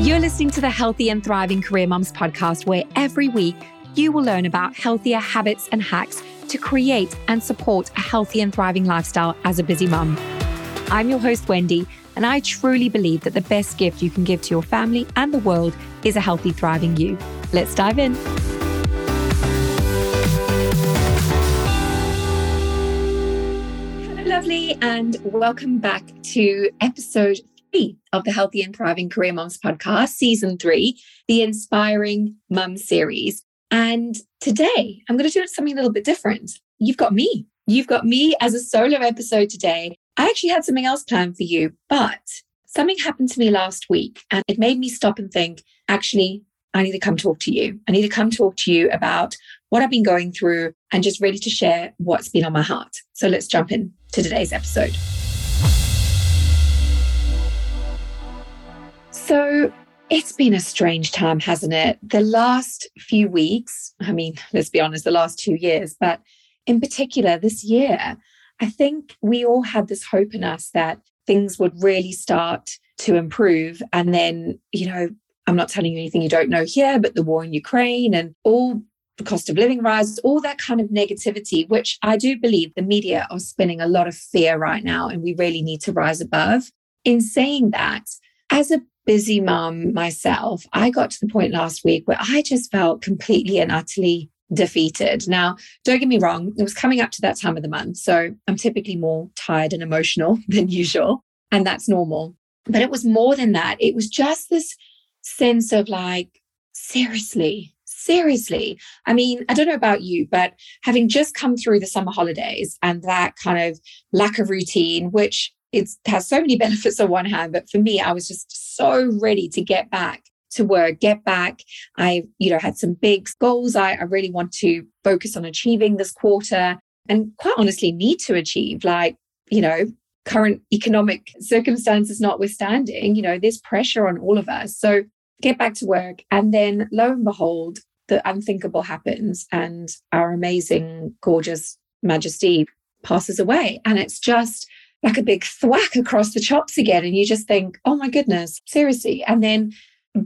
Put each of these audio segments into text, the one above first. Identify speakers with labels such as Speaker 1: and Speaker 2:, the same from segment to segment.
Speaker 1: You're listening to the Healthy and Thriving Career Moms podcast, where every week you will learn about healthier habits and hacks to create and support a healthy and thriving lifestyle as a busy mum. I'm your host, Wendy, and I truly believe that the best gift you can give to your family and the world is a healthy, thriving you. Let's dive in. Hello, lovely, and welcome back to episode of the Healthy and Thriving Career Moms podcast, season three, the Inspiring Mum series. And today I'm going to do something a little bit different. You've got me. You've got me as a solo episode today. I actually had something else planned for you, but something happened to me last week and it made me stop and think actually, I need to come talk to you. I need to come talk to you about what I've been going through and just ready to share what's been on my heart. So let's jump in to today's episode. It's been a strange time, hasn't it? The last few weeks, I mean, let's be honest, the last two years, but in particular this year, I think we all had this hope in us that things would really start to improve. And then, you know, I'm not telling you anything you don't know here, but the war in Ukraine and all the cost of living rises, all that kind of negativity, which I do believe the media are spinning a lot of fear right now, and we really need to rise above. In saying that, as a busy mom myself, I got to the point last week where I just felt completely and utterly defeated. Now, don't get me wrong, it was coming up to that time of the month. So I'm typically more tired and emotional than usual, and that's normal. But it was more than that. It was just this sense of like, seriously, seriously. I mean, I don't know about you, but having just come through the summer holidays and that kind of lack of routine, which it has so many benefits on one hand, but for me, I was just so ready to get back to work, get back. I, you know, had some big goals I, I really want to focus on achieving this quarter and quite honestly need to achieve, like, you know, current economic circumstances notwithstanding, you know, there's pressure on all of us. So get back to work. And then lo and behold, the unthinkable happens and our amazing, gorgeous majesty passes away. And it's just like a big thwack across the chops again. And you just think, oh my goodness, seriously. And then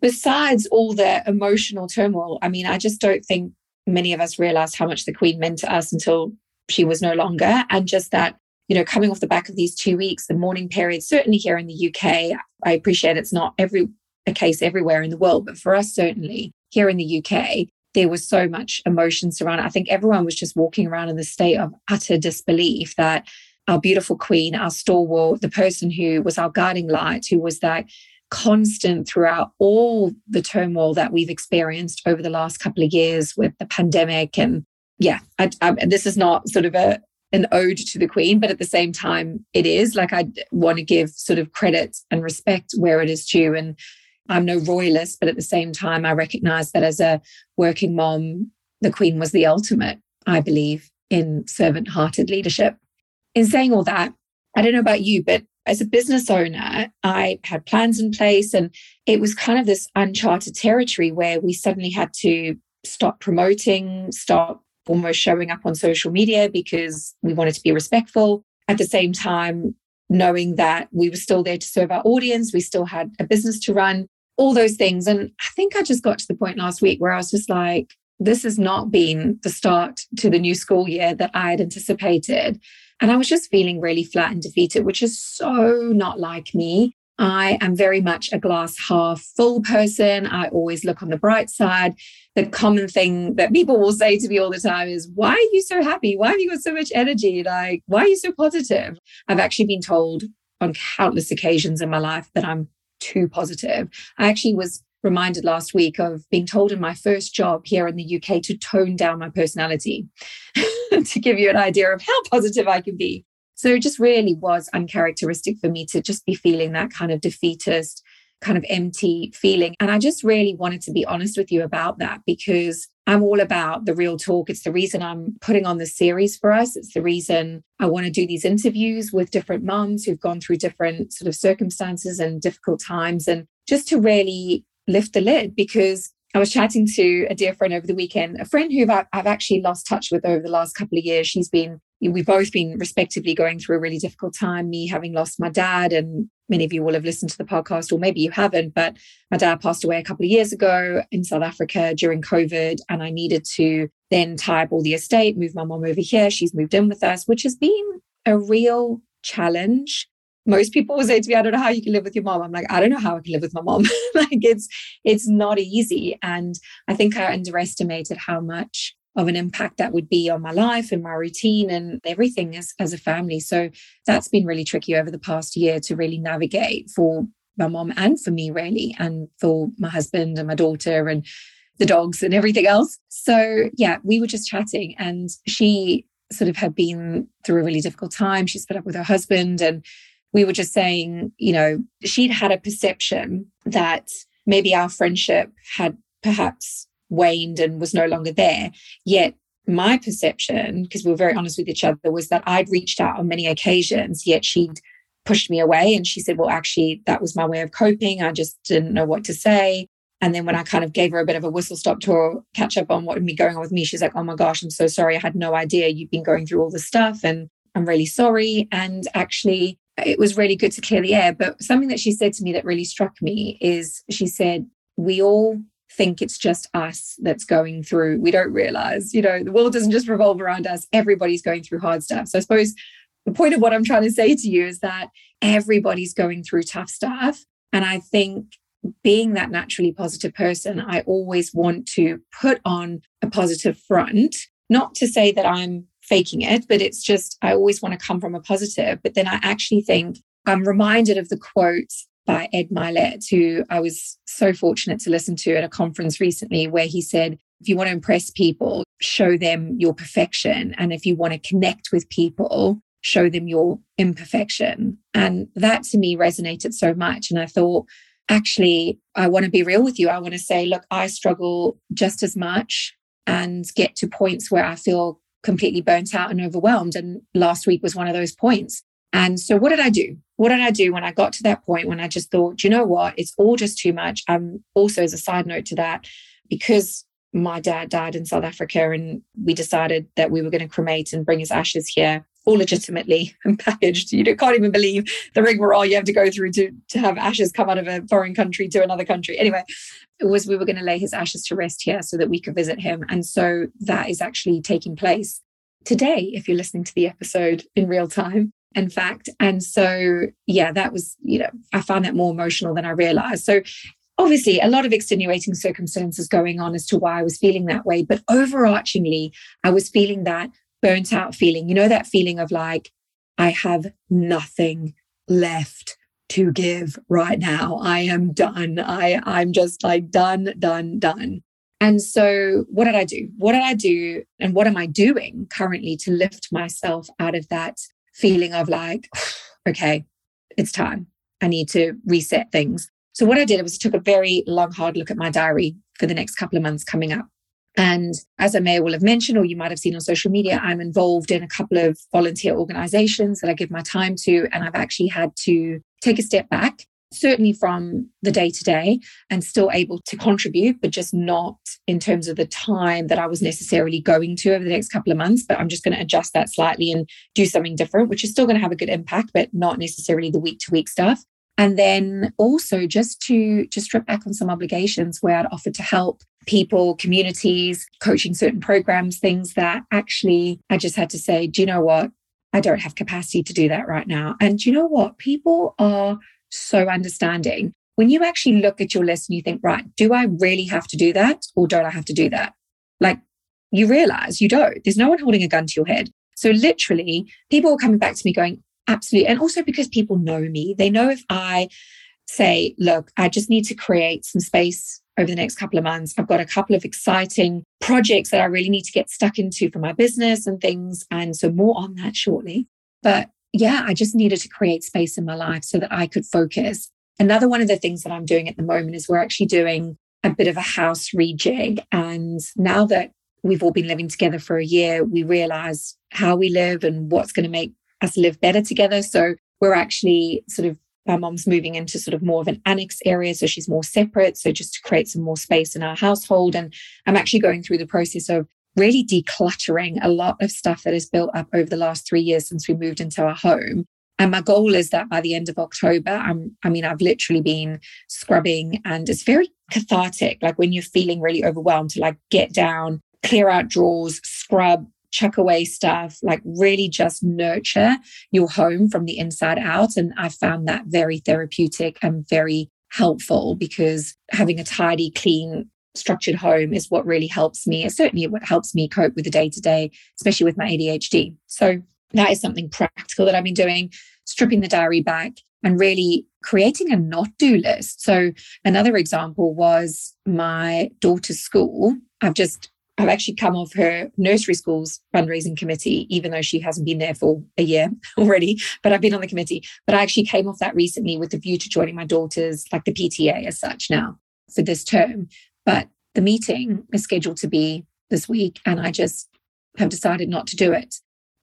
Speaker 1: besides all the emotional turmoil, I mean, I just don't think many of us realized how much the Queen meant to us until she was no longer. And just that, you know, coming off the back of these two weeks, the mourning period, certainly here in the UK, I appreciate it's not every a case everywhere in the world, but for us, certainly here in the UK, there was so much emotion surrounded. I think everyone was just walking around in the state of utter disbelief that our beautiful queen, our stalwart, the person who was our guiding light, who was that constant throughout all the turmoil that we've experienced over the last couple of years with the pandemic. And yeah, I, I, this is not sort of a an ode to the queen, but at the same time, it is like I want to give sort of credit and respect where it is due. And I'm no royalist, but at the same time, I recognize that as a working mom, the queen was the ultimate, I believe, in servant hearted leadership in saying all that, I don't know about you, but as a business owner, I had plans in place and it was kind of this uncharted territory where we suddenly had to stop promoting, stop almost showing up on social media because we wanted to be respectful. At the same time, knowing that we were still there to serve our audience, we still had a business to run, all those things. And I think I just got to the point last week where I was just like, this has not been the start to the new school year that I had anticipated. And I was just feeling really flat and defeated, which is so not like me. I am very much a glass half full person. I always look on the bright side. The common thing that people will say to me all the time is, Why are you so happy? Why have you got so much energy? Like, why are you so positive? I've actually been told on countless occasions in my life that I'm too positive. I actually was reminded last week of being told in my first job here in the UK to tone down my personality. to give you an idea of how positive I can be. So it just really was uncharacteristic for me to just be feeling that kind of defeatist, kind of empty feeling. And I just really wanted to be honest with you about that because I'm all about the real talk. It's the reason I'm putting on this series for us. It's the reason I want to do these interviews with different moms who've gone through different sort of circumstances and difficult times and just to really lift the lid because I was chatting to a dear friend over the weekend, a friend who I've, I've actually lost touch with over the last couple of years. She's been, we've both been respectively going through a really difficult time, me having lost my dad and many of you will have listened to the podcast, or maybe you haven't, but my dad passed away a couple of years ago in South Africa during COVID. And I needed to then tie up all the estate, move my mom over here. She's moved in with us, which has been a real challenge. Most people will say to me, I don't know how you can live with your mom. I'm like, I don't know how I can live with my mom. like it's it's not easy. And I think I underestimated how much of an impact that would be on my life and my routine and everything as, as a family. So that's been really tricky over the past year to really navigate for my mom and for me, really, and for my husband and my daughter and the dogs and everything else. So, yeah, we were just chatting and she sort of had been through a really difficult time. She split up with her husband and we were just saying, you know, she'd had a perception that maybe our friendship had perhaps waned and was no longer there. Yet my perception, because we were very honest with each other, was that I'd reached out on many occasions, yet she'd pushed me away. And she said, Well, actually, that was my way of coping. I just didn't know what to say. And then when I kind of gave her a bit of a whistle stop tour, catch up on what had been going on with me, she's like, Oh my gosh, I'm so sorry. I had no idea you've been going through all this stuff. And I'm really sorry. And actually, it was really good to clear the air. But something that she said to me that really struck me is she said, We all think it's just us that's going through. We don't realize, you know, the world doesn't just revolve around us. Everybody's going through hard stuff. So I suppose the point of what I'm trying to say to you is that everybody's going through tough stuff. And I think being that naturally positive person, I always want to put on a positive front, not to say that I'm faking it, but it's just, I always want to come from a positive. But then I actually think I'm reminded of the quote by Ed Mylett, who I was so fortunate to listen to at a conference recently, where he said, if you want to impress people, show them your perfection. And if you want to connect with people, show them your imperfection. And that to me resonated so much. And I thought, actually, I want to be real with you. I want to say, look, I struggle just as much and get to points where I feel completely burnt out and overwhelmed. And last week was one of those points. And so, what did I do? What did I do when I got to that point when I just thought, you know what, it's all just too much? Um, also, as a side note to that, because my dad died in South Africa and we decided that we were going to cremate and bring his ashes here all legitimately and packaged. You can't even believe the rigmarole you have to go through to, to have ashes come out of a foreign country to another country. Anyway, it was we were going to lay his ashes to rest here so that we could visit him. And so that is actually taking place today, if you're listening to the episode in real time in fact. And so, yeah, that was, you know, I found that more emotional than I realized. So, obviously, a lot of extenuating circumstances going on as to why I was feeling that way. But overarchingly, I was feeling that burnt out feeling, you know, that feeling of like, I have nothing left to give right now. I am done. I, I'm just like done, done, done. And so, what did I do? What did I do? And what am I doing currently to lift myself out of that feeling of like, okay, it's time. I need to reset things. So what I did was took a very long, hard look at my diary for the next couple of months coming up. And as I may well have mentioned, or you might have seen on social media, I'm involved in a couple of volunteer organizations that I give my time to. And I've actually had to take a step back certainly from the day to day and still able to contribute, but just not in terms of the time that I was necessarily going to over the next couple of months. But I'm just going to adjust that slightly and do something different, which is still going to have a good impact, but not necessarily the week to week stuff. And then also just to just strip back on some obligations where I'd offered to help people, communities, coaching certain programs, things that actually I just had to say, do you know what? I don't have capacity to do that right now. And you know what? People are so understanding. When you actually look at your list and you think, right, do I really have to do that or don't I have to do that? Like you realize you don't. There's no one holding a gun to your head. So literally, people were coming back to me going, absolutely. And also because people know me, they know if I say, look, I just need to create some space over the next couple of months. I've got a couple of exciting projects that I really need to get stuck into for my business and things. And so more on that shortly. But yeah, I just needed to create space in my life so that I could focus. Another one of the things that I'm doing at the moment is we're actually doing a bit of a house rejig. And now that we've all been living together for a year, we realize how we live and what's going to make us live better together. So we're actually sort of, my mom's moving into sort of more of an annex area. So she's more separate. So just to create some more space in our household. And I'm actually going through the process of really decluttering a lot of stuff that has built up over the last three years since we moved into our home And my goal is that by the end of October, I'm, I mean, I've literally been scrubbing and it's very cathartic. Like when you're feeling really overwhelmed to like get down, clear out drawers, scrub, chuck away stuff, like really just nurture your home from the inside out. And I found that very therapeutic and very helpful because having a tidy, clean, structured home is what really helps me. It's certainly what helps me cope with the day to day, especially with my ADHD. So that is something practical that I've been doing, stripping the diary back and really creating a not do list. So another example was my daughter's school. I've just I've actually come off her nursery school's fundraising committee, even though she hasn't been there for a year already, but I've been on the committee. But I actually came off that recently with the view to joining my daughter's, like the PTA as such now for this term. But the meeting is scheduled to be this week, and I just have decided not to do it.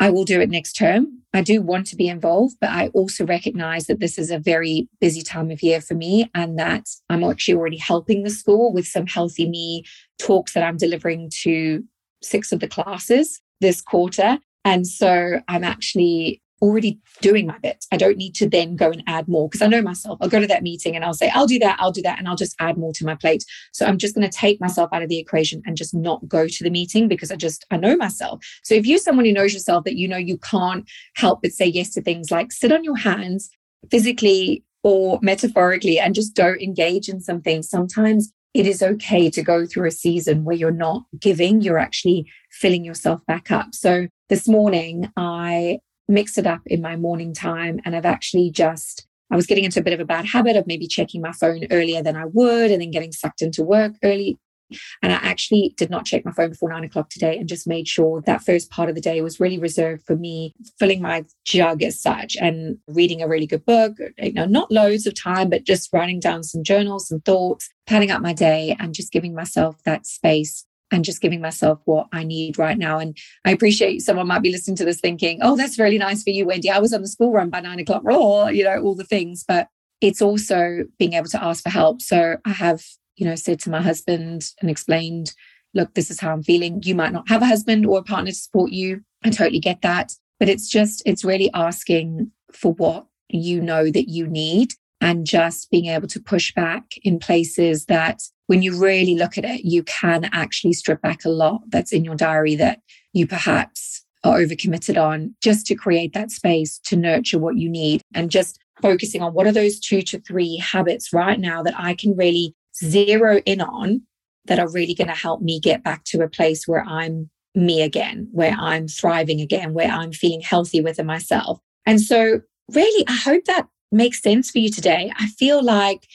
Speaker 1: I will do it next term. I do want to be involved, but I also recognize that this is a very busy time of year for me and that I'm actually already helping the school with some healthy me talks that I'm delivering to six of the classes this quarter. And so I'm actually already doing my bit. I don't need to then go and add more because I know myself. I'll go to that meeting and I'll say, I'll do that, I'll do that, and I'll just add more to my plate. So I'm just going to take myself out of the equation and just not go to the meeting because I just, I know myself. So if you're someone who knows yourself that you know you can't help but say yes to things like sit on your hands physically or metaphorically and just don't engage in something, sometimes it is okay to go through a season where you're not giving, you're actually filling yourself back up. So this morning, I mix it up in my morning time. And I've actually just, I was getting into a bit of a bad habit of maybe checking my phone earlier than I would and then getting sucked into work early. And I actually did not check my phone before nine o'clock today and just made sure that first part of the day was really reserved for me, filling my jug as such and reading a really good book. You know, not loads of time, but just writing down some journals, some thoughts, planning out my day and just giving myself that space and just giving myself what I need right now. And I appreciate someone might be listening to this thinking, oh, that's really nice for you, Wendy. I was on the school run by nine o'clock, or, you know, all the things. But it's also being able to ask for help. So I have, you know, said to my husband and explained, look, this is how I'm feeling. You might not have a husband or a partner to support you. I totally get that. But it's just, it's really asking for what you know that you need and just being able to push back in places that when you really look at it, you can actually strip back a lot that's in your diary that you perhaps are overcommitted on just to create that space to nurture what you need and just focusing on what are those two to three habits right now that I can really zero in on that are really going to help me get back to a place where I'm me again, where I'm thriving again, where I'm feeling healthy within myself. And so, really, I hope that makes sense for you today. I feel like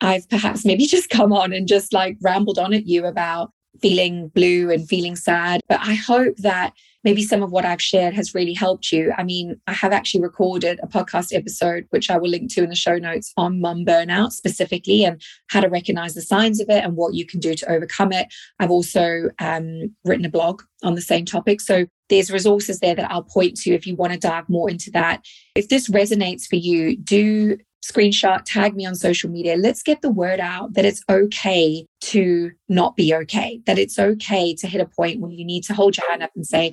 Speaker 1: I've perhaps maybe just come on and just like rambled on at you about feeling blue and feeling sad. But I hope that maybe some of what I've shared has really helped you. I mean, I have actually recorded a podcast episode, which I will link to in the show notes on mum burnout specifically and how to recognize the signs of it and what you can do to overcome it. I've also um, written a blog on the same topic. So there's resources there that I'll point to if you want to dive more into that. If this resonates for you, do screenshot, tag me on social media. Let's get the word out that it's okay to not be okay, that it's okay to hit a point where you need to hold your hand up and say,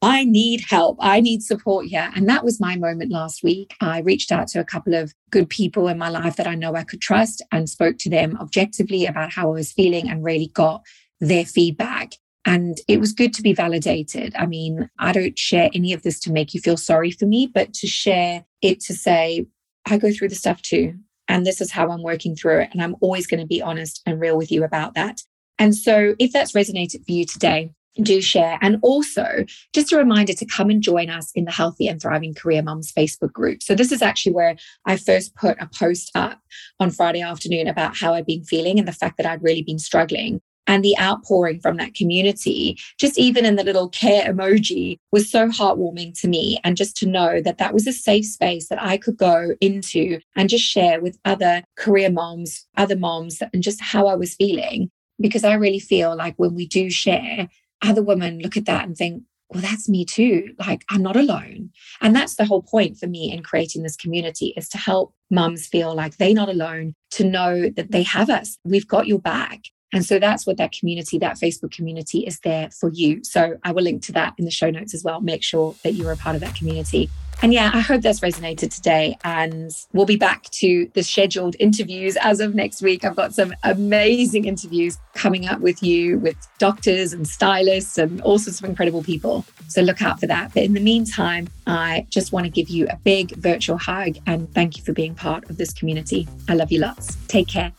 Speaker 1: I need help. I need support here. And that was my moment last week. I reached out to a couple of good people in my life that I know I could trust and spoke to them objectively about how I was feeling and really got their feedback. And it was good to be validated. I mean, I don't share any of this to make you feel sorry for me, but to share it to say, I go through the stuff too. And this is how I'm working through it. And I'm always going to be honest and real with you about that. And so if that's resonated for you today, do share. And also, just a reminder to come and join us in the Healthy and Thriving Career Mums Facebook group. So, this is actually where I first put a post up on Friday afternoon about how I'd been feeling and the fact that I'd really been struggling and the outpouring from that community, just even in the little care emoji, was so heartwarming to me. And just to know that that was a safe space that I could go into and just share with other career moms, other moms, and just how I was feeling. Because I really feel like when we do share, other women look at that and think, well, that's me too. Like, I'm not alone. And that's the whole point for me in creating this community is to help mums feel like they're not alone, to know that they have us. We've got your back. And so that's what that community, that Facebook community is there for you. So I will link to that in the show notes as well. Make sure that you're a part of that community. And yeah, I hope that's resonated today. And we'll be back to the scheduled interviews as of next week. I've got some amazing interviews coming up with you with doctors and stylists and all sorts of incredible people. So look out for that. But in the meantime, I just want to give you a big virtual hug and thank you for being part of this community. I love you lots. Take care.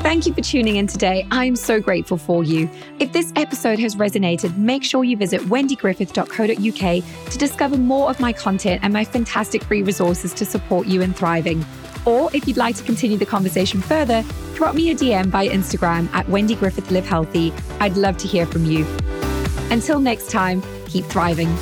Speaker 1: Thank you for tuning in today. I'm so grateful for you. If this episode has resonated, make sure you visit wendygriffith.co.uk to discover more of my content and my fantastic free resources to support you in thriving. Or if you'd like to continue the conversation further, drop me a DM by Instagram at Wendy Griffith Live Healthy. I'd love to hear from you. Until next time, keep thriving.